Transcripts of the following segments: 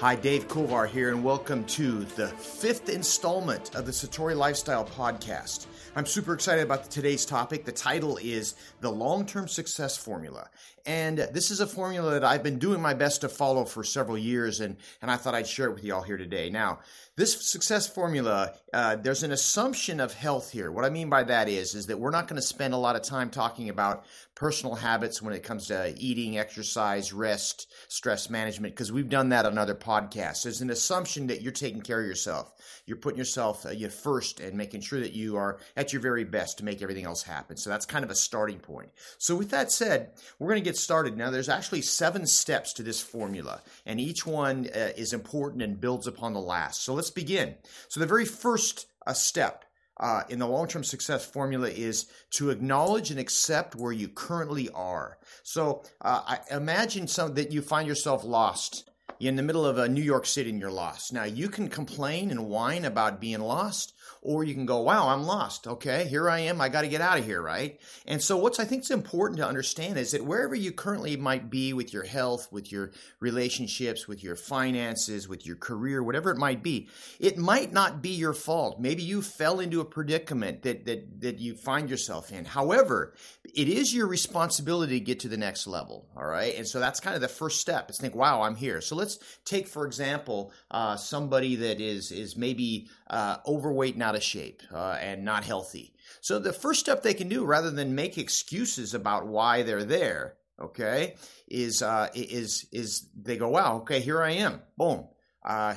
Hi, Dave Kovar here, and welcome to the fifth installment of the Satori Lifestyle Podcast. I'm super excited about today's topic. The title is The Long Term Success Formula. And this is a formula that I've been doing my best to follow for several years, and, and I thought I'd share it with you all here today. Now, this success formula, uh, there's an assumption of health here. What I mean by that is, is that we're not going to spend a lot of time talking about personal habits when it comes to eating, exercise, rest, stress management, because we've done that on other podcasts. There's an assumption that you're taking care of yourself. You're putting yourself uh, you first and making sure that you are at your very best to make everything else happen. So that's kind of a starting point. So with that said, we're going to get started. Now, there's actually seven steps to this formula, and each one uh, is important and builds upon the last. So let's begin. So the very first uh, step uh, in the long term success formula is to acknowledge and accept where you currently are. So uh, imagine some that you find yourself lost. You're in the middle of a New York City and you're lost. Now you can complain and whine about being lost, or you can go, wow, I'm lost. Okay, here I am. I got to get out of here, right? And so, what's I think is important to understand is that wherever you currently might be with your health, with your relationships, with your finances, with your career, whatever it might be, it might not be your fault. Maybe you fell into a predicament that that that you find yourself in. However, it is your responsibility to get to the next level. All right, and so that's kind of the first step. Is think, wow, I'm here. So let's take, for example, uh, somebody that is is maybe uh, overweight, not of shape, uh, and not healthy. So the first step they can do, rather than make excuses about why they're there, okay, is uh, is is they go, wow, okay, here I am, boom. Uh,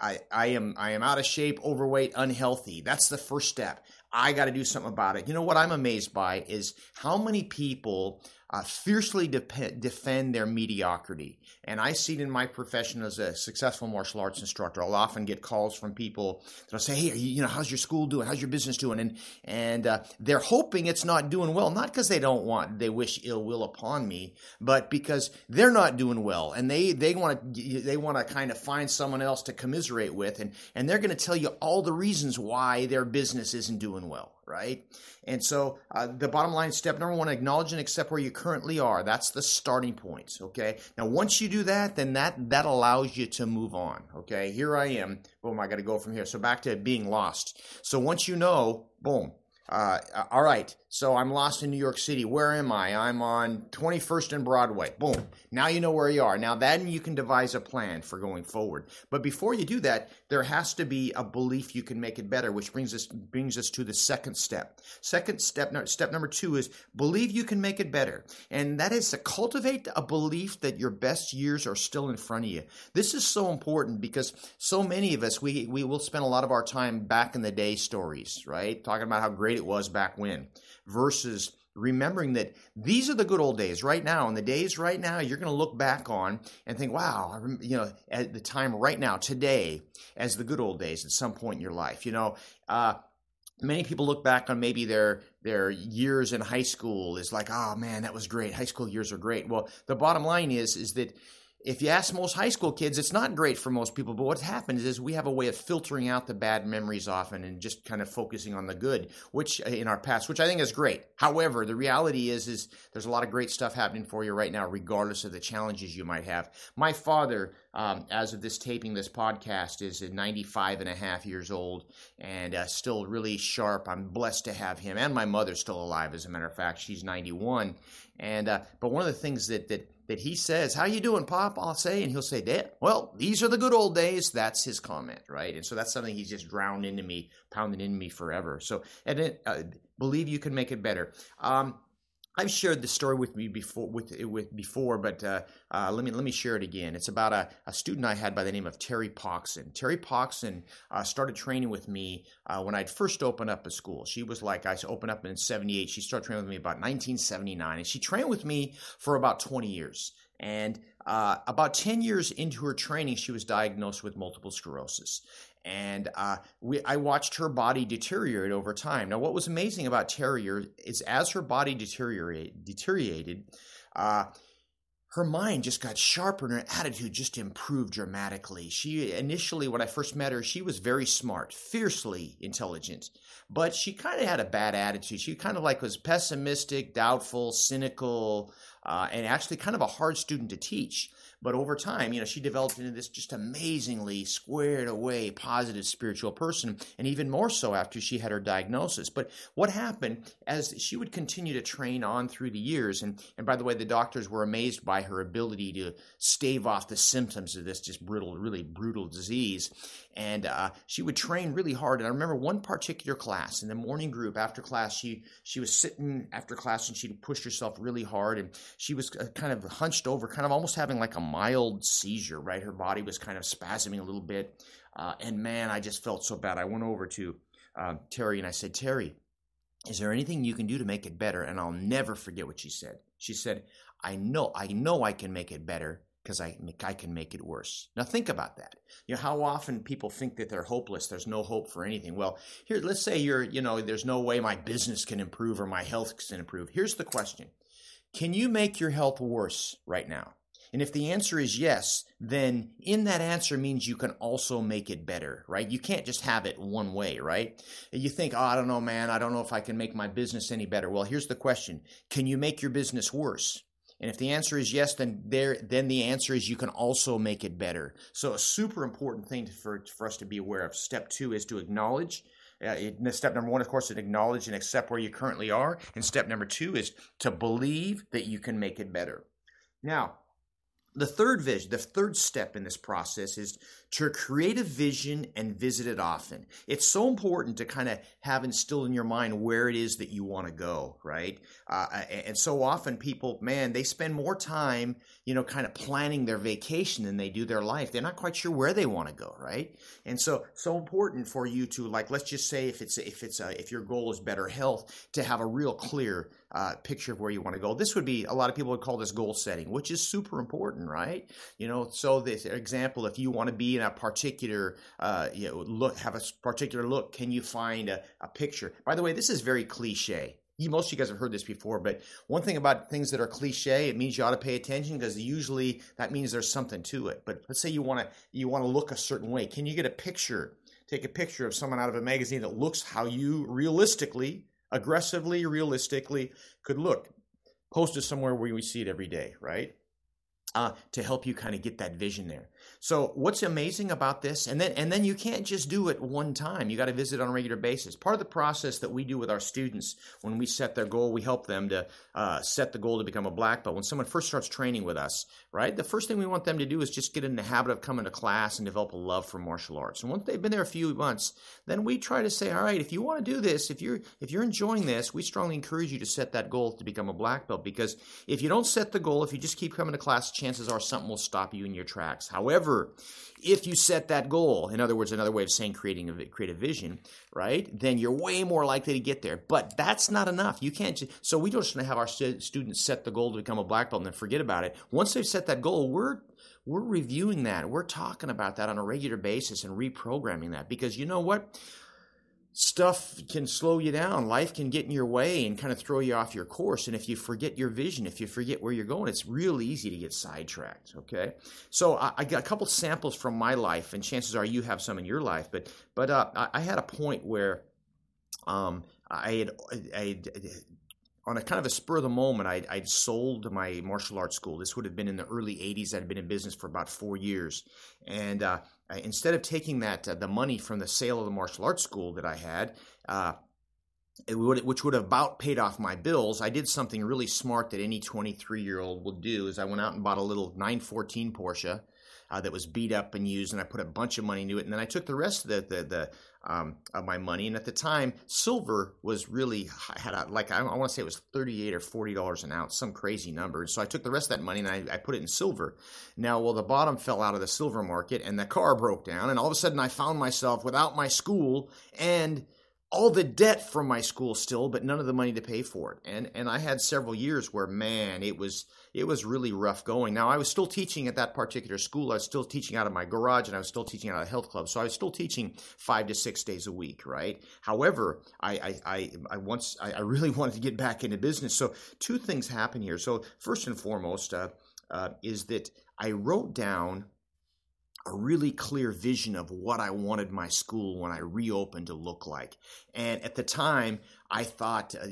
I, I am I am out of shape, overweight, unhealthy. That's the first step. I got to do something about it. You know what I'm amazed by is how many people uh, fiercely de- defend their mediocrity. And I see it in my profession as a successful martial arts instructor. I'll often get calls from people that'll say, "Hey, you, you, know, how's your school doing? How's your business doing?" And and uh, they're hoping it's not doing well, not because they don't want, they wish ill will upon me, but because they're not doing well, and they they want to they want to kind of find someone else to commiserate with, and and they're going to tell you all the reasons why their business isn't doing well right? And so uh, the bottom line step number one, acknowledge and accept where you currently are. That's the starting point, okay? Now, once you do that, then that, that allows you to move on, okay? Here I am. Boom, I got to go from here. So back to being lost. So once you know, boom, uh, all right, so I'm lost in New York City. Where am I? I'm on 21st and Broadway. Boom. Now you know where you are. Now then you can devise a plan for going forward. But before you do that, there has to be a belief you can make it better, which brings us brings us to the second step. Second step step number 2 is believe you can make it better. And that is to cultivate a belief that your best years are still in front of you. This is so important because so many of us we we will spend a lot of our time back in the day stories, right? Talking about how great it was back when versus remembering that these are the good old days right now. And the days right now you're going to look back on and think wow you know at the time right now today as the good old days at some point in your life you know? Uh, many people look back on maybe their their years in high school is like oh man that was great. High school years are great. Well the bottom line is is that if you ask most high school kids, it's not great for most people. But what happens is we have a way of filtering out the bad memories often and just kind of focusing on the good, which uh, in our past, which I think is great. However, the reality is, is there's a lot of great stuff happening for you right now, regardless of the challenges you might have. My father, um, as of this taping, this podcast is 95 and a half years old and uh, still really sharp. I'm blessed to have him, and my mother's still alive. As a matter of fact, she's 91. And uh, but one of the things that that that he says, "How you doing, Pop?" I'll say, and he'll say, "Dad, well, these are the good old days." That's his comment, right? And so that's something he's just drowned into me, pounded into me forever. So, and it, uh, believe you can make it better. Um, I've shared this story with me before, with with before, but uh, uh, let me let me share it again. It's about a, a, student I had by the name of Terry Poxon. Terry Poxon uh, started training with me uh, when I'd first opened up a school. She was like I opened up in '78. She started training with me about 1979, and she trained with me for about 20 years. And uh, about 10 years into her training, she was diagnosed with multiple sclerosis and uh, we, I watched her body deteriorate over time. Now, what was amazing about Terry is as her body deteriorate, deteriorated, uh, her mind just got sharper and her attitude just improved dramatically. She initially, when I first met her, she was very smart, fiercely intelligent, but she kind of had a bad attitude. She kind of like was pessimistic, doubtful, cynical, uh, and actually kind of a hard student to teach. But over time, you know, she developed into this just amazingly squared away, positive spiritual person, and even more so after she had her diagnosis. But what happened as she would continue to train on through the years, and, and by the way, the doctors were amazed by her ability to stave off the symptoms of this just brutal, really brutal disease. And uh, she would train really hard. And I remember one particular class in the morning group after class, she she was sitting after class and she pushed herself really hard, and she was uh, kind of hunched over, kind of almost having like a mild seizure. Right, her body was kind of spasming a little bit. Uh, and man, I just felt so bad. I went over to uh, Terry and I said, Terry, is there anything you can do to make it better? And I'll never forget what she said. She said, I know, I know I can make it better because I, I can make it worse. Now think about that. You know, how often people think that they're hopeless, there's no hope for anything. Well, here, let's say you're, you know, there's no way my business can improve or my health can improve. Here's the question. Can you make your health worse right now? And if the answer is yes, then in that answer means you can also make it better, right? You can't just have it one way, right? You think, oh, I don't know, man, I don't know if I can make my business any better. Well, here's the question Can you make your business worse? And if the answer is yes, then there, then the answer is you can also make it better. So a super important thing for, for us to be aware of. Step two is to acknowledge. Uh, it, step number one, of course, is acknowledge and accept where you currently are. And step number two is to believe that you can make it better. Now, the third vision, the third step in this process is to create a vision and visit it often. It's so important to kind of have instilled in your mind where it is that you want to go, right? Uh, and so often people, man, they spend more time, you know, kind of planning their vacation than they do their life. They're not quite sure where they want to go, right? And so, so important for you to like, let's just say if it's if it's a, if your goal is better health, to have a real clear uh, picture of where you want to go. This would be a lot of people would call this goal setting, which is super important, right? You know, so this example, if you want to be in a particular uh, you know, look, have a particular look, can you find a, a picture? By the way, this is very cliche. You, most of you guys have heard this before, but one thing about things that are cliche, it means you ought to pay attention because usually that means there's something to it. But let's say you want to you want to look a certain way. Can you get a picture? Take a picture of someone out of a magazine that looks how you realistically aggressively, realistically could look. Post it somewhere where we see it every day, right? Uh, to help you kind of get that vision there. So what's amazing about this, and then and then you can't just do it one time. You got to visit on a regular basis. Part of the process that we do with our students when we set their goal, we help them to uh, set the goal to become a black belt. When someone first starts training with us, right, the first thing we want them to do is just get in the habit of coming to class and develop a love for martial arts. And once they've been there a few months, then we try to say, all right, if you want to do this, if you're if you're enjoying this, we strongly encourage you to set that goal to become a black belt because if you don't set the goal, if you just keep coming to class, chances are something will stop you in your tracks. However If you set that goal, in other words, another way of saying creating a creative vision, right? Then you're way more likely to get there. But that's not enough. You can't. Just, so we don't just have our students set the goal to become a black belt and then forget about it. Once they've set that goal, we're we're reviewing that. We're talking about that on a regular basis and reprogramming that because you know what stuff can slow you down. Life can get in your way and kind of throw you off your course. And if you forget your vision, if you forget where you're going, it's real easy to get sidetracked. Okay. So I, I got a couple samples from my life, and chances are you have some in your life. But but uh, I, I, had a point where um, I had, I had on a kind of a spur of the moment, I'd, I'd, sold my martial arts school. This would have been in the early 80s. I'd been in business for about four years. And uh, instead of taking that, uh, the money from the sale of the martial arts school that I had, uh, would, which would have about paid off my bills, I did something really smart that any 23 year old would do is I went out and bought a little 914 Porsche uh, that was beat up and used, and I put a bunch of money into it. And then I took the rest of the the, the um, of my money. And at the time, silver was really had a, like I, I want to say it was thirty eight or forty dollars an ounce, some crazy number. So I took the rest of that money and I, I put it in silver. Now, well, the bottom fell out of the silver market, and the car broke down, and all of a sudden I found myself without my school and all the debt from my school still, but none of the money to pay for it. And and I had several years where man, it was it was really rough going. Now I was still teaching at that particular school. I was still teaching out of my garage, and I was still teaching out of a health club. So I was still teaching five to six days a week, right? However, I I I, I once I, I, really wanted to get back into business. So two things happen here. So first and foremost uh, uh, is that I wrote down a really clear vision of what I wanted my school when I reopened to look like. And at the time, I thought uh,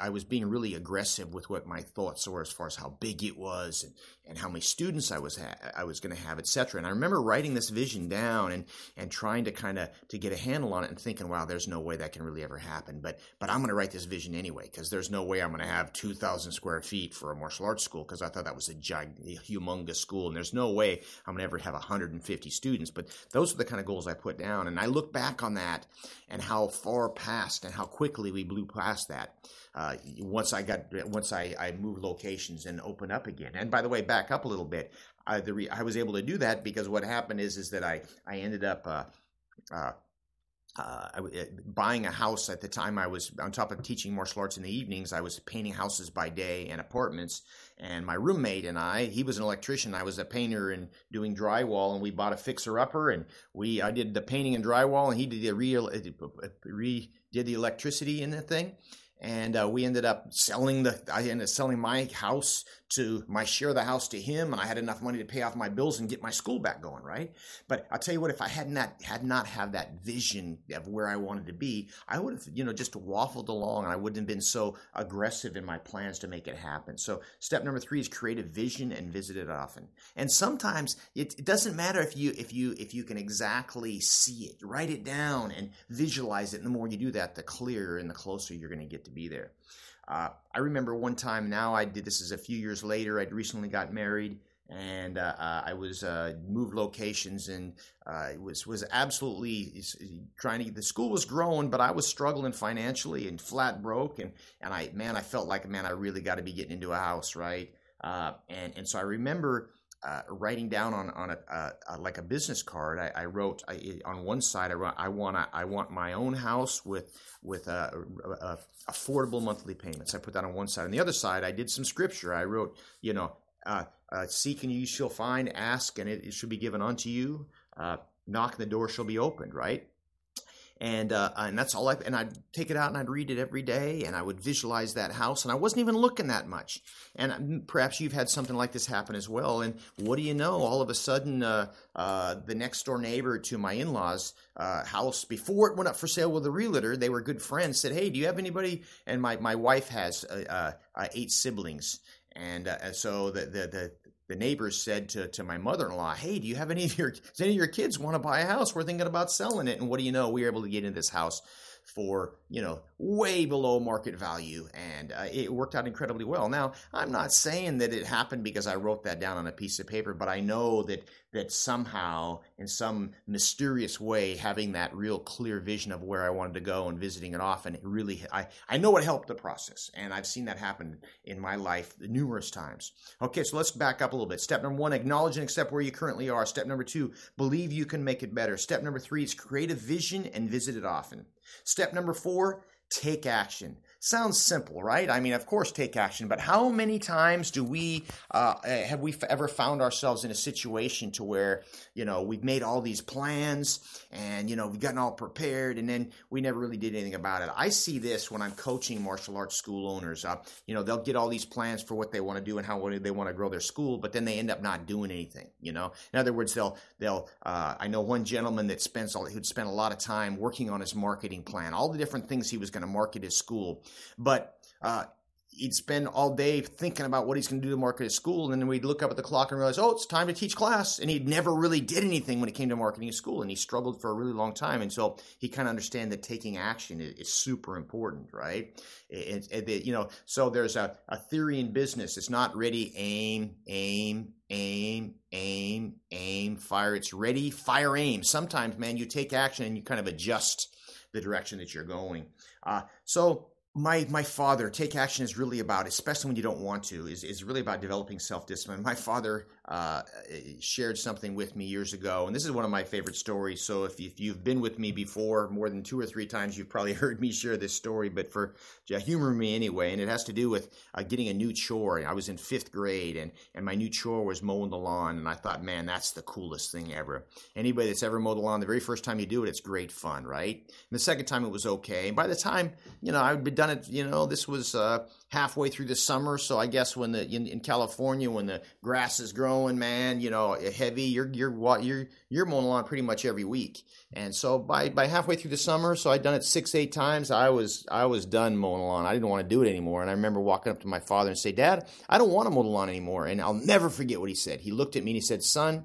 I was being really aggressive with what my thoughts were as far as how big it was and, and how many students I was ha- I was going to have, etc. And I remember writing this vision down and and trying to kind of to get a handle on it and thinking, wow, there's no way that can really ever happen. But but I'm going to write this vision anyway because there's no way I'm going to have 2,000 square feet for a martial arts school because I thought that was a gig- humongous school and there's no way I'm going to ever have 150 students. But those are the kind of goals I put down, and I look back on that and how far past and how quickly we blew past that uh, once I got once I, I moved locations and opened up again. And by the way, back up a little bit, I, the re, I was able to do that because what happened is is that I I ended up. Uh, uh, uh, uh, buying a house at the time I was on top of teaching martial arts in the evenings. I was painting houses by day and apartments. And my roommate and I, he was an electrician. I was a painter and doing drywall. And we bought a fixer upper, and we I did the painting and drywall, and he did the real uh, re did the electricity in the thing and uh, we ended up selling the i ended up selling my house to my share of the house to him and i had enough money to pay off my bills and get my school back going right? But i'll tell you what if i had not had not have that vision of where i wanted to be i would have you know just waffled along and i wouldn't have been so aggressive in my plans to make it happen. So step number three is create a vision and visit it often. And sometimes it, it doesn't matter if you if you if you can exactly see it. Write it down and visualize it and the more you do that the clearer and the closer you're going to get to be there uh, I remember one time now I did this is a few years later. I'd recently got married and uh, uh, I was uh, moved locations and uh, was was absolutely trying to get the school was growing, but I was struggling financially and flat broke and and I man I felt like man I really got to be getting into a house right uh, and and so I remember uh, writing down on on a, uh, uh, like a business card. I, I wrote I, on one side. I wrote, I want I want my own house with with uh, affordable monthly payments. I put that on one side. On the other side, I did some scripture. I wrote, you know, uh, uh, seek and you shall find, ask and it, it should be given unto you. knock and the door shall be opened. Right and uh, and that's all I and I'd take it out and I'd read it every day and I would visualize that house and I wasn't even looking that much. And um, perhaps you've had something like this happen as well and what do you know? All of a sudden uh, uh, the next door neighbor to my in-laws uh, house before it went up for sale with a realtor they were good friends said hey do you have anybody? And my my wife has uh, uh, eight siblings. And so the, the the the neighbors said to, to my mother-in-law, "Hey, do you have any of your any of your kids want to buy a house? We're thinking about selling it." And what do you know? We were able to get into this house for you know way below market value and uh, it worked out incredibly well. Now i'm not saying that it happened because i wrote that down on a piece of paper but i know that that somehow in some mysterious way having that real clear vision of where i wanted to go and visiting it often it really i i know it helped the process and i've seen that happen in my life numerous times. Okay so let's back up a little bit. Step number one acknowledge and accept where you currently are. Step number two believe you can make it better. Step number three is create a vision and visit it often Step number four, take action. Sounds simple, right? I mean, of course, take action, but how many times do we uh, eh, have we ever found ourselves in a situation to where you know we've made all these plans and you know we've gotten all prepared and then we never really did anything about it? I see this when I'm coaching martial arts school owners. Uh, you know, they'll get all these plans for what they want to do and how they want to grow their school, but then they end up not doing anything. You know, in other words, they'll they'll. Uh, I know one gentleman that spends all who'd spent a lot of time working on his marketing plan, all the different things he was going to market his school but uh, he'd spend all day thinking about what he's going to do to market his school, and then we'd look up at the clock and realize, oh, it's time to teach class. And he never really did anything when it came to marketing his school, and he struggled for a really long time. And so he kind of understand that taking action is, is super important, right? It, it, it, you know, so there's a, a theory in business. It's not ready, aim, aim, aim, aim, aim, fire. It's ready, fire, aim. Sometimes, man, you take action and you kind of adjust the direction that you're going. Uh, so my my father take action is really about especially when you don't want to is, is really about developing self-discipline. My father uh, shared something with me years ago. And this is one of my favorite stories. So if, if you've been with me before more than two or three times you've probably heard me share this story but for humor me anyway. And it has to do with uh, getting a new chore. I was in fifth grade and, and my new chore was mowing the lawn. And i thought man that's the coolest thing ever. Anybody that's ever mowed the lawn the very first time you do it it's great fun right? And the second time it was okay. And by the time you know i would be done it. You know, this was uh, halfway through the summer, so I guess when the in, in, California when the grass is growing, man, you know, eh, heavy, you're you're you're you're mowing lawn pretty much every week. And so by by halfway through the summer, so I'd done it six eight times. I was I was done mowing lawn. I didn't want to do it anymore. And I remember walking up to my father and say, "Dad, I don't want to mow the lawn anymore." And I'll never forget what he said. He looked at me and he said, "Son."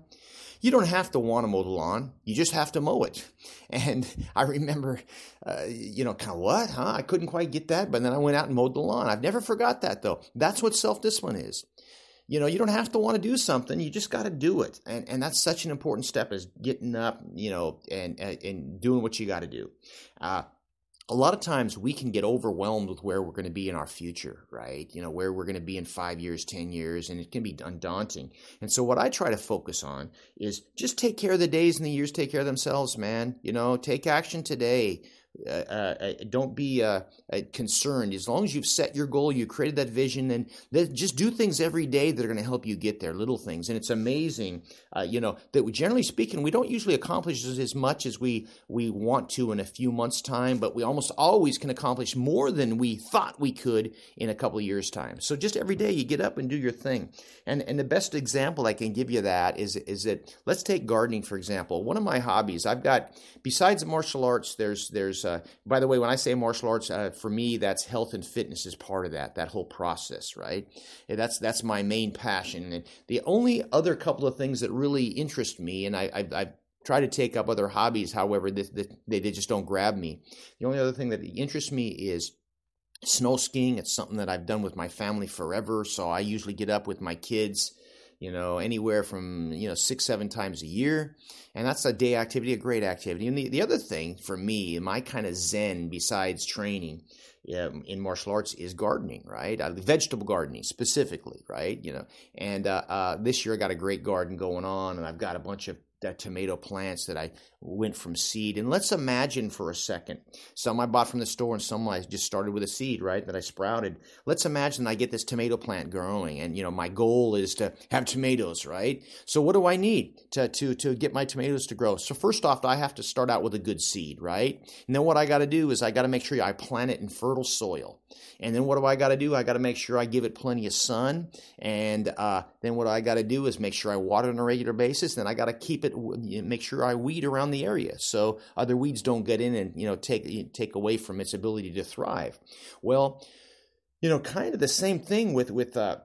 You don't have to want to mow the lawn. You just have to mow it. And I remember, uh, you know, kind of what, huh? I couldn't quite get that, but then I went out and mowed the lawn. I've never forgot that though. That's what self discipline is. You know, you don't have to want to do something. You just got to do it. And, and that's such an important step is getting up, you know, and, and doing what you got to do. Uh, a lot of times we can get overwhelmed with where we're going to be in our future, right? You know, where we're going to be in five years, 10 years, and it can be undaunting. And so, what I try to focus on is just take care of the days and the years take care of themselves, man. You know, take action today. Uh, uh, uh, don't be uh, uh, concerned. As long as you've set your goal, you created that vision, and just do things every day that are going to help you get there. Little things, and it's amazing, uh, you know, that we, generally speaking, we don't usually accomplish as much as we we want to in a few months' time, but we almost always can accomplish more than we thought we could in a couple years' time. So just every day, you get up and do your thing. And and the best example I can give you that is is that let's take gardening for example. One of my hobbies, I've got besides martial arts, there's there's uh, by the way, when I say martial arts, uh, for me, that's health and fitness is part of that, that whole process, right? And that's that's my main passion. And the only other couple of things that really interest me, and I, I, I've try to take up other hobbies. However, they, they, they just don't grab me. The only other thing that interests me is snow skiing. It's something that I've done with my family forever. So I usually get up with my kids you know, anywhere from, you know, six, seven times a year. And that's a day activity, a great activity. And the, the other thing for me, my kind of zen besides training um, in martial arts is gardening, right? Uh, vegetable gardening specifically, right? You know, and uh, uh, this year I got a great garden going on, and I've got a bunch of that tomato plants that I went from seed. And let's imagine for a second, some I bought from the store and some I just started with a seed, right, that I sprouted. Let's imagine I get this tomato plant growing and, you know, my goal is to have tomatoes, right? So what do I need to, to, to get my tomatoes to grow? So first off, I have to start out with a good seed, right? And then what I got to do is I got to make sure I plant it in fertile soil. And then what do I got to do? I got to make sure I give it plenty of sun. And uh, then what I got to do is make sure I water it on a regular basis. Then I got to keep it, make sure I weed around the area so other weeds don't get in and you know take take away from its ability to thrive. Well, you know, kind of the same thing with with uh,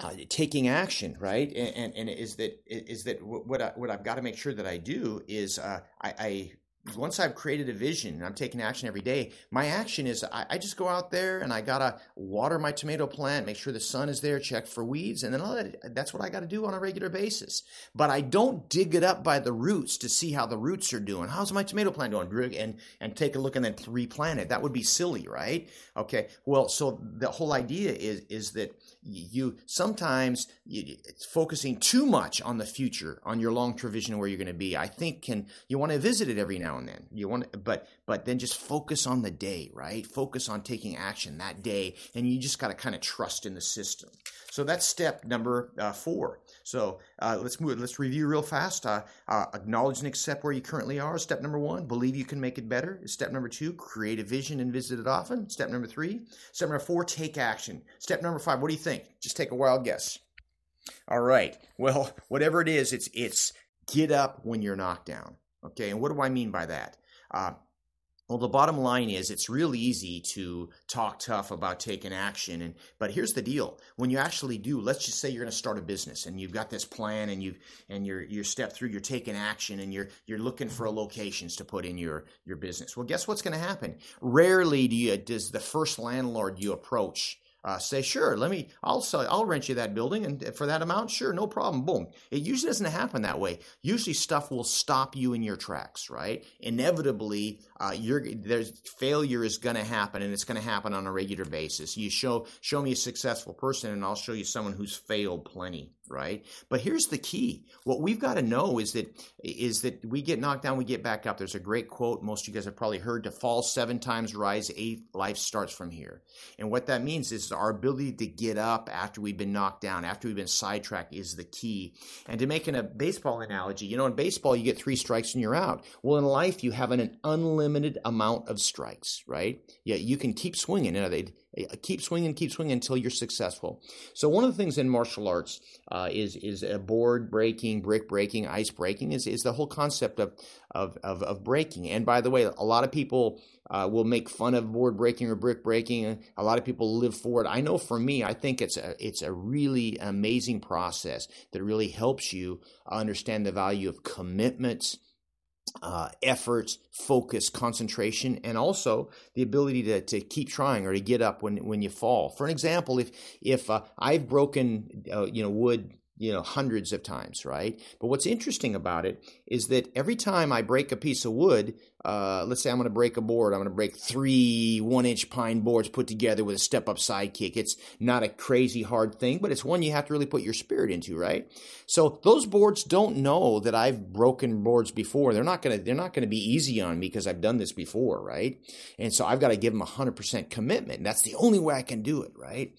uh, taking action, right? And, and, and is that is that what I, what I've got to make sure that I do is uh, I, I once I've created a vision and I'm taking action every day, my action is I, I, just go out there and I gotta water my tomato plant, make sure the sun is there, check for weeds, and then all that, that's what I gotta do on a regular basis. But I don't dig it up by the roots to see how the roots are doing. How's my tomato plant doing? And and take a look and then replant it. That would be silly, right? Okay. Well, so the whole idea is is that you sometimes you, focusing too much on the future, on your long term vision where you're going to be. I think can you want to visit it every now and then. You want, but but then just focus on the day, right? Focus on taking action that day, and you just got to kind of trust in the system. So that's step number uh, four. So uh, let's move. Let's review real fast. Uh, uh, acknowledge and accept where you currently are. Step number one. Believe you can make it better. Step number two. Create a vision and visit it often. Step number three. Step number four. Take action. Step number five. What do you think? Just take a wild guess. All right. Well, whatever it is, it's it's get up when you're knocked down. Okay. And what do I mean by that? Uh, well, the bottom line is it's real easy to talk tough about taking action. And but here's the deal: when you actually do, let's just say you're going to start a business and you've got this plan and you've and you're you're step through, you're taking action and you're you're looking for locations to put in your your business. Well, guess what's going to happen? Rarely do you does the first landlord you approach uh, say, sure, let me, I'll sell, I'll rent you that building, and for that amount, sure, no problem. Boom. It usually doesn't happen that way. Usually, stuff will stop you in your tracks, right? Inevitably, uh, you're there's failure is going to happen, and it's going to happen on a regular basis. You show show me a successful person, and I'll show you someone who's failed plenty right but here's the key what we've got to know is that is that we get knocked down we get back up there's a great quote most of you guys have probably heard to fall seven times rise eight life starts from here and what that means is our ability to get up after we've been knocked down, after we've been sidetracked, is the key. And to make a baseball analogy, you know, in baseball, you get three strikes and you're out. Well, in life, you have an unlimited amount of strikes, right? Yeah, you can keep swinging. You know, they keep swinging, keep swinging until you're successful. So one of the things in martial arts uh, is is board breaking, brick breaking, ice breaking is is the whole concept of of of, of breaking. And by the way, a lot of people uh, will make fun of board breaking or brick breaking. A lot of people live for it. I know for me, I think it's a it's a really amazing process that really helps you understand the value of commitments uh, efforts, focus, concentration, and also the ability to, to keep trying or to get up when, when you fall. For an example, if if uh, I've broken uh, you know wood you know hundreds of times right? But what's interesting about it is that every time i break a piece of wood uh, let's say i'm going to break a board i'm going to break three one inch pine boards put together with a step up side kick it's not a crazy hard thing but it's one you have to really put your spirit into right? So those boards don't know that i've broken boards before. They're not going to they're not going to be easy on me because i've done this before right? And so i've got to give them 100% commitment that's the only way i can do it right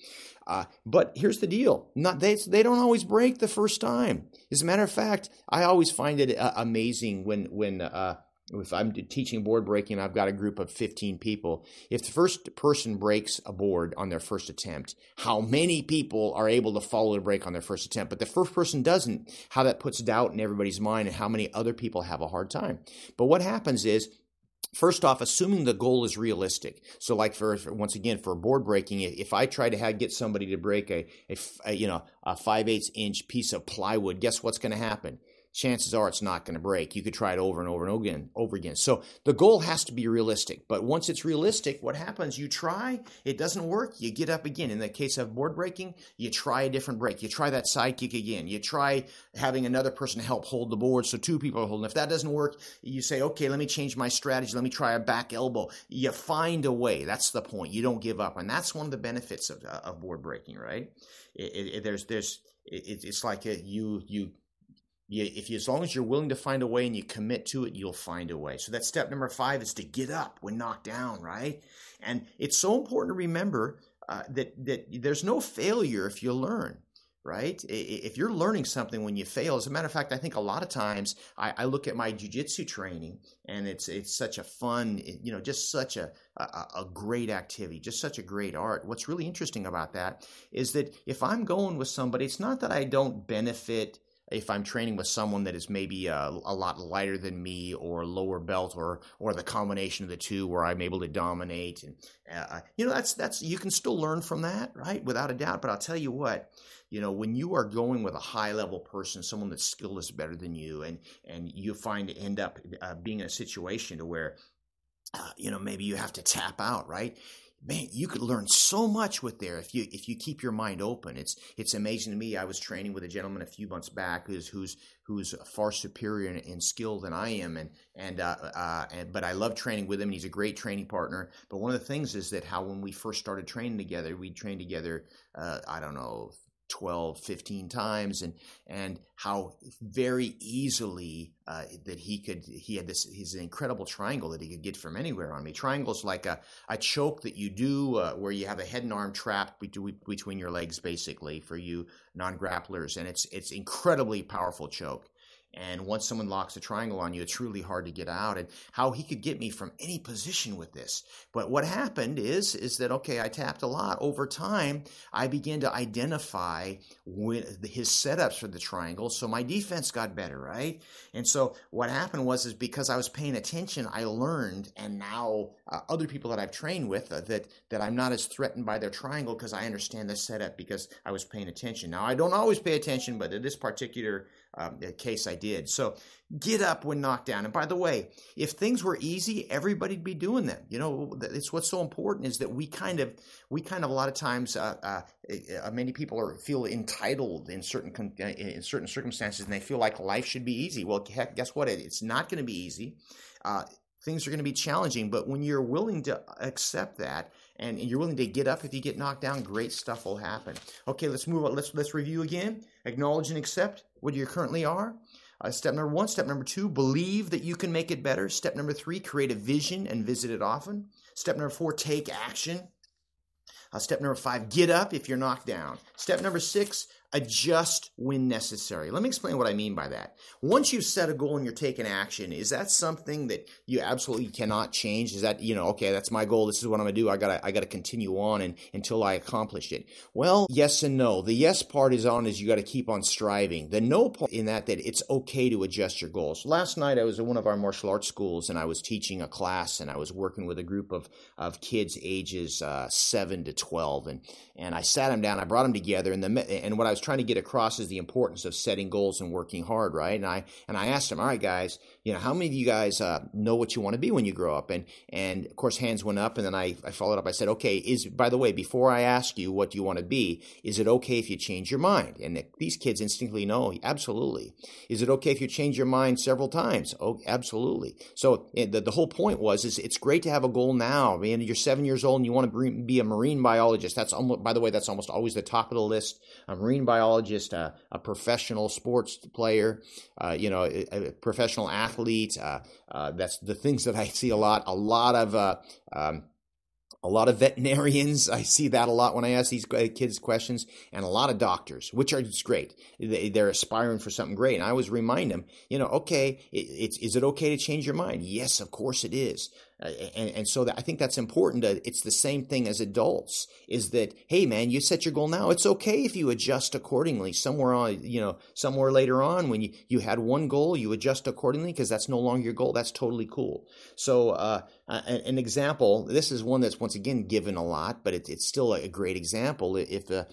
uh, but here's the deal: not they they don't always break the first time. As a matter of fact, I always find it uh, amazing when when uh, if I'm teaching board breaking, I've got a group of 15 people. If the first person breaks a board on their first attempt, how many people are able to follow the break on their first attempt? But the first person doesn't, how that puts doubt in everybody's mind and how many other people have a hard time. But what happens is First off, assuming the goal is realistic. So, like for, once again for board breaking, if I try to have, get somebody to break a, a, a you know a five eighths inch piece of plywood, guess what's going to happen? Chances are it's not going to break. You could try it over and over and over again, over again. So the goal has to be realistic. But once it's realistic, what happens? You try, it doesn't work, you get up again. In the case of board breaking, you try a different break. You try that side kick again. You try having another person help hold the board so two people are holding. If that doesn't work, you say, okay, let me change my strategy. Let me try a back elbow. You find a way. That's the point. You don't give up. And that's one of the benefits of, uh, of board breaking, right? It, it, there's, there's, it, it's like a, you, you, you, if you, as long as you're willing to find a way and you commit to it, you'll find a way. So that's step number five is to get up when knocked down, right? And it's so important to remember uh, that that there's no failure if you learn right? If you're learning something when you fail, as a matter of fact, I think a lot of times I, I look at my jujitsu training and it's it's such a fun, you know, just such a, a, a great activity, just such a great art. What's really interesting about that is that if I'm going with somebody, it's not that I don't benefit if I'm training with someone that is maybe a, a, lot lighter than me or lower belt or or the combination of the two where I'm able to dominate and uh, you know that's that's you can still learn from that right? Without a doubt. But I'll tell you what you know when you are going with a high level person someone that's skilled is better than you and and you find to end up uh, being in a situation to where uh, you know maybe you have to tap out right man, you could learn so much with there if you if you keep your mind open. It's it's amazing to me. I was training with a gentleman a few months back who's who's who's far superior in, in skill than I am, and and uh, uh, and but I love training with him. and He's a great training partner. But one of the things is that how when we first started training together, we trained together. Uh, I don't know 12 15 times and and how very easily uh, that he could he had this his incredible triangle that he could get from anywhere on me. Triangles like a, a choke that you do uh, where you have a head and arm trapped between your legs basically for you non-grapplers and it's it's incredibly powerful choke and once someone locks a triangle on you, it's really hard to get out. And how he could get me from any position with this. But what happened is, is that, okay, I tapped a lot. Over time, I began to identify his setups for the triangle. So my defense got better, right? And so what happened was, is because I was paying attention, I learned. And now uh, other people that I've trained with, uh, that, that I'm not as threatened by their triangle because I understand the setup because I was paying attention. Now, I don't always pay attention, but this particular um, case I did. So get up when knocked down. And by the way, if things were easy, everybody'd be doing them. You know, it's what's so important is that we kind of, we kind of a lot of times, uh, uh, uh, many people are feel entitled in certain uh, in certain circumstances, and they feel like life should be easy. Well, heck, guess what? It's not going to be easy. Uh, things are going to be challenging, but when you're willing to accept that and you're willing to get up if you get knocked down, great stuff will happen. Okay, let's move on. Let's let's review again. Acknowledge and accept what you currently are. Uh, step number one. Step number two, believe that you can make it better. Step number three, create a vision and visit it often. Step number four, take action. Uh, step number five, get up if you're knocked down. Step number six, adjust when necessary. Let me explain what I mean by that. Once you've set a goal and you're taking action, is that something that you absolutely cannot change? Is that, you know, okay, that's my goal. This is what I'm going to do. I got to I got to continue on and until I accomplish it. Well, yes and no. The yes part is on is you got to keep on striving. The no part in that that it's okay to adjust your goals. Last night I was at one of our martial arts schools and I was teaching a class and I was working with a group of of kids ages uh, 7 to 12 and and I sat them down, I brought them together and the and what I was trying to get across is the importance of setting goals and working hard, right? And I and I asked him, all right, guys, you know, how many of you guys uh, know what you want to be when you grow up? And and of course, hands went up, and then I, I followed up. I said, okay, is by the way, before I ask you what you want to be, is it okay if you change your mind? And these kids instinctively know, absolutely. Is it okay if you change your mind several times? Oh, absolutely. So eh, the, the whole point was, is it's great to have a goal now. I mean, you're seven years old and you want to be a marine biologist. That's almost, by the way, that's almost always the top of the list. A marine biologist, a, a professional sports player, uh, you know, a, a, professional athlete. Uh, uh, that's the things that I see a lot. A lot of uh, um, a lot of veterinarians. I see that a lot when I ask these kids questions, and a lot of doctors, which are just great. They, are aspiring for something great. And I always remind them, you know, okay, it, it's is it okay to change your mind? Yes, of course it is. Uh, and, and so that, I think that's important. To, it's the same thing as adults. Is that hey man, you set your goal now. It's okay if you adjust accordingly. Somewhere on, you know, somewhere later on when you you had one goal, you adjust accordingly because that's no longer your goal. That's totally cool. So uh, an, example. This is one that's once again given a lot, but it, it's still a great example. If uh,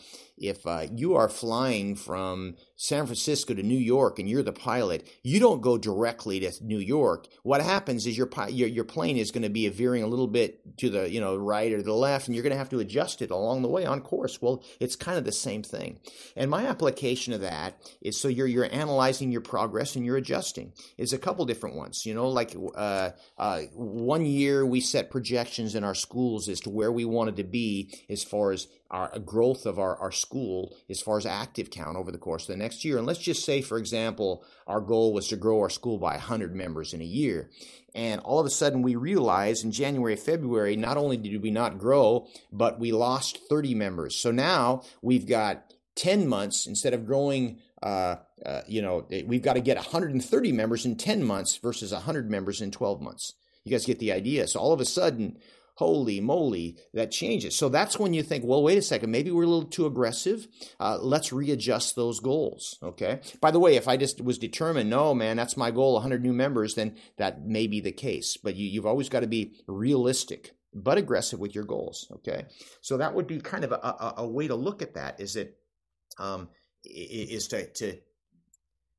if uh, you are flying from San Francisco to New York and you're the pilot, you don't go directly to New York. What happens is your your, your plane is going to be veering a little bit to the you know right or the left, and you're going to have to adjust it along the way on course. Well, it's kind of the same thing. And my application of that is so you're you're analyzing your progress and you're adjusting. It's a couple different ones. You know, like uh, uh, one year we set projections in our schools as to where we wanted to be as far as our growth of our, our school as far as active count over the course of the next year. And let's just say, for example, our goal was to grow our school by 100 members in a year. And all of a sudden, we realized in January, February, not only did we not grow, but we lost 30 members. So now we've got 10 months instead of growing. Uh, uh, you know, we've got to get 130 members in 10 months versus 100 members in 12 months. You guys get the idea. So all of a sudden, holy moly, that changes. So that's when you think, well, wait a second, maybe we're a little too aggressive. Uh, let's readjust those goals. Okay. By the way, if I just was determined, no, man, that's my goal, 100 new members, then that may be the case. But you, you've always got to be realistic but aggressive with your goals. Okay. So that would be kind of a, a, a way to look at that. Is it um, is to to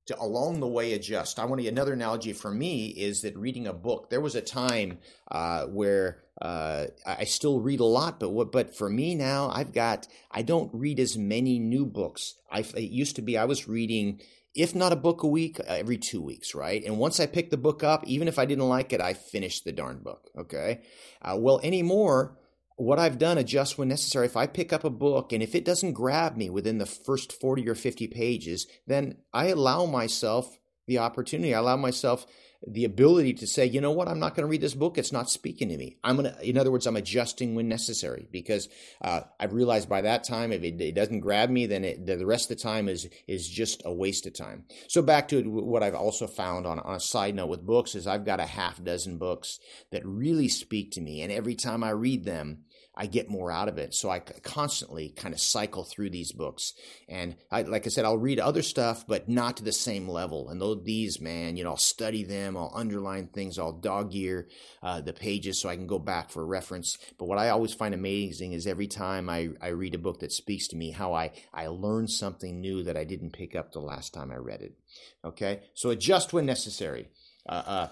to along the way adjust. I want to another analogy for me is that reading a book. There was a time uh, where uh, I still read a lot, but what, but for me now, I've got I don't read as many new books. I it used to be I was reading. If not a book a week, uh, every two weeks, right? And once I picked the book up, even if I didn't like it, I finished the darn book. Okay. Uh, well, anymore, what I've done adjust when necessary. If I pick up a book and if it doesn't grab me within the first 40 or 50 pages, then I allow myself the opportunity. I allow myself the ability to say, you know what, I'm not going to read this book. It's not speaking to me. I'm going to, in other words, I'm adjusting when necessary because uh, I've realized by that time, if it, it doesn't grab me, then it, the rest of the time is is just a waste of time. So back to what I've also found on, on a side note with books is I've got a half dozen books that really speak to me, and every time I read them, I get more out of it. So I constantly kind of cycle through these books. And I, like I said, I'll read other stuff, but not to the same level. And though these, man, you know, I'll study them, I'll underline things, I'll dog ear uh, the pages so I can go back for reference. But what I always find amazing is every time I, I read a book that speaks to me, how I, I learn something new that I didn't pick up the last time I read it. Okay? So adjust when necessary. Uh, uh,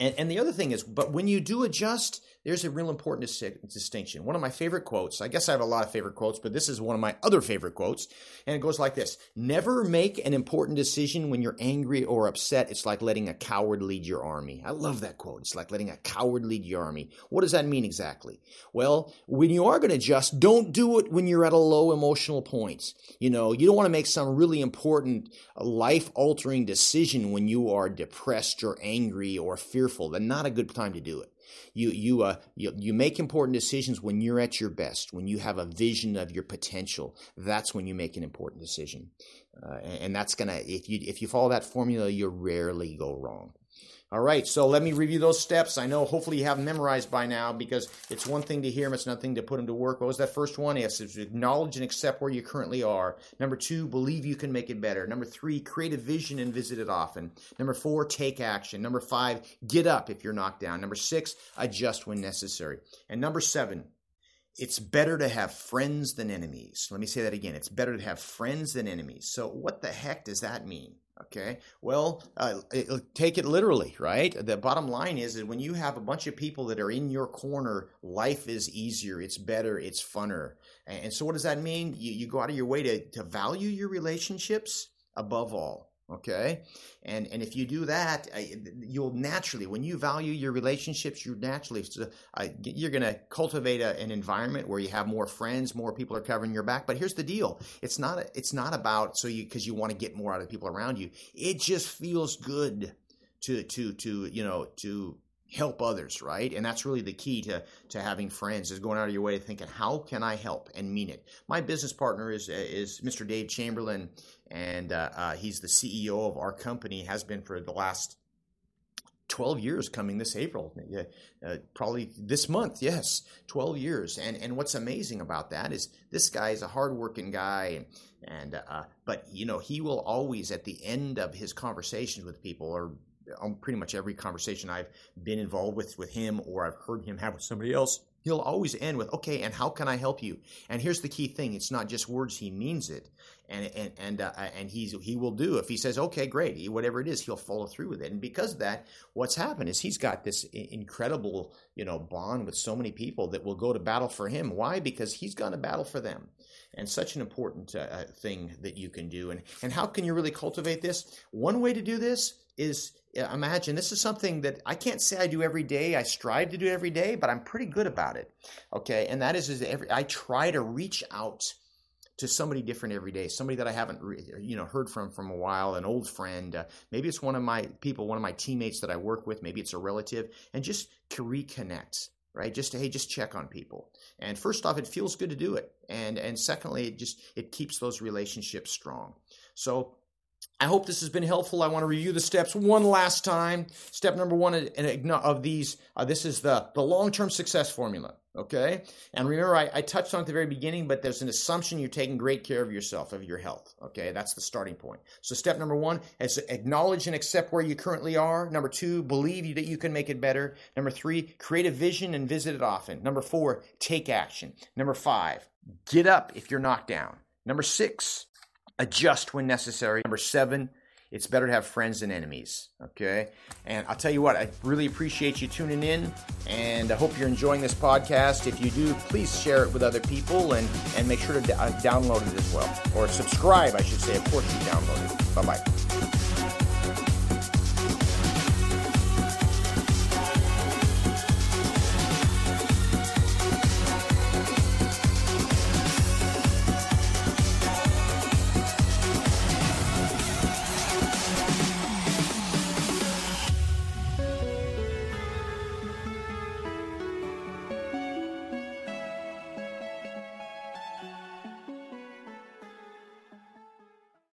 and, and the other thing is, but when you do adjust, there's a real important dis- distinction. One of my favorite quotes, I guess I have a lot of favorite quotes, but this is one of my other favorite quotes. And it goes like this Never make an important decision when you're angry or upset. It's like letting a coward lead your army. I love that quote. It's like letting a coward lead your army. What does that mean exactly? Well, when you are going to adjust, don't do it when you're at a low emotional point. You know, you don't want to make some really important uh, life altering decision when you are depressed or angry or fearful. Then not a good time to do it. You you uh you, you make important decisions when you're at your best, when you have a vision of your potential. That's when you make an important decision, uh, and, and that's gonna if you if you follow that formula, you rarely go wrong. All right, so let me review those steps. I know hopefully you have memorized by now because it's one thing to hear them, it's another thing to put them to work. What was that first one? Yes, it's acknowledge and accept where you currently are. Number two, believe you can make it better. Number three, create a vision and visit it often. Number four, take action. Number five, get up if you're knocked down. Number six, adjust when necessary. And number seven, it's better to have friends than enemies. Let me say that again. It's better to have friends than enemies. So, what the heck does that mean? Okay, well, uh, it, take it literally, right? The bottom line is that when you have a bunch of people that are in your corner, life is easier, it's better, it's funner. And, and so, what does that mean? You, you go out of your way to, to value your relationships above all okay and and if you do that you'll naturally when you value your relationships you're naturally uh, you're going to cultivate a, an environment where you have more friends more people are covering your back but here's the deal it's not it's not about so you because you want to get more out of people around you it just feels good to to to you know to help others, right? And that's really the key to to having friends is going out of your way to thinking, how can I help and mean it. My business partner is uh, is Mr. Dave Chamberlain, and uh, uh, he's the CEO of our company. Has been for the last 12 years coming this April, uh, probably this month. Yes, 12 years. And and what's amazing about that is this guy is a hardworking guy, and, and uh, but you know he will always at the end of his conversations with people or on pretty much every conversation I've been involved with with him or I've heard him have with somebody else, he'll always end with, "Okay, and how can I help you?" And here's the key thing: it's not just words; he means it, and and and uh, and he's he will do. If he says, "Okay, great," whatever it is, he'll follow through with it. And because of that, what's happened is he's got this incredible, you know, bond with so many people that will go to battle for him. Why? Because he's gone to battle for them and such an important uh, uh, thing that you can do. And and how can you really cultivate this? One way to do this is imagine this is something that I can't say I do every day. I strive to do every day, but I'm pretty good about it. Okay, and that is, is every I try to reach out to somebody different every day, somebody that I haven't you know heard from from a while, an old friend. Uh, maybe it's one of my people, one of my teammates that I work with. Maybe it's a relative, and just to reconnect. Right, just to, hey, just check on people. And first off, it feels good to do it, and and secondly, it just it keeps those relationships strong. So I hope this has been helpful. I want to review the steps one last time. Step number one of these, uh, this is the, the long term success formula. Okay. And remember, I, I, touched on at the very beginning, but there's an assumption you're taking great care of yourself, of your health. Okay. That's the starting point. So, step number one is acknowledge and accept where you currently are. Number two, believe that you can make it better. Number three, create a vision and visit it often. Number four, take action. Number five, get up if you're knocked down. Number six, adjust when necessary. Number seven, it's better to have friends than enemies. Okay. And I'll tell you what, I really appreciate you tuning in and I hope you're enjoying this podcast. If you do, please share it with other people and, and make sure to d- uh, download it as well. Or subscribe, I should say. Of course, you download it. Bye bye.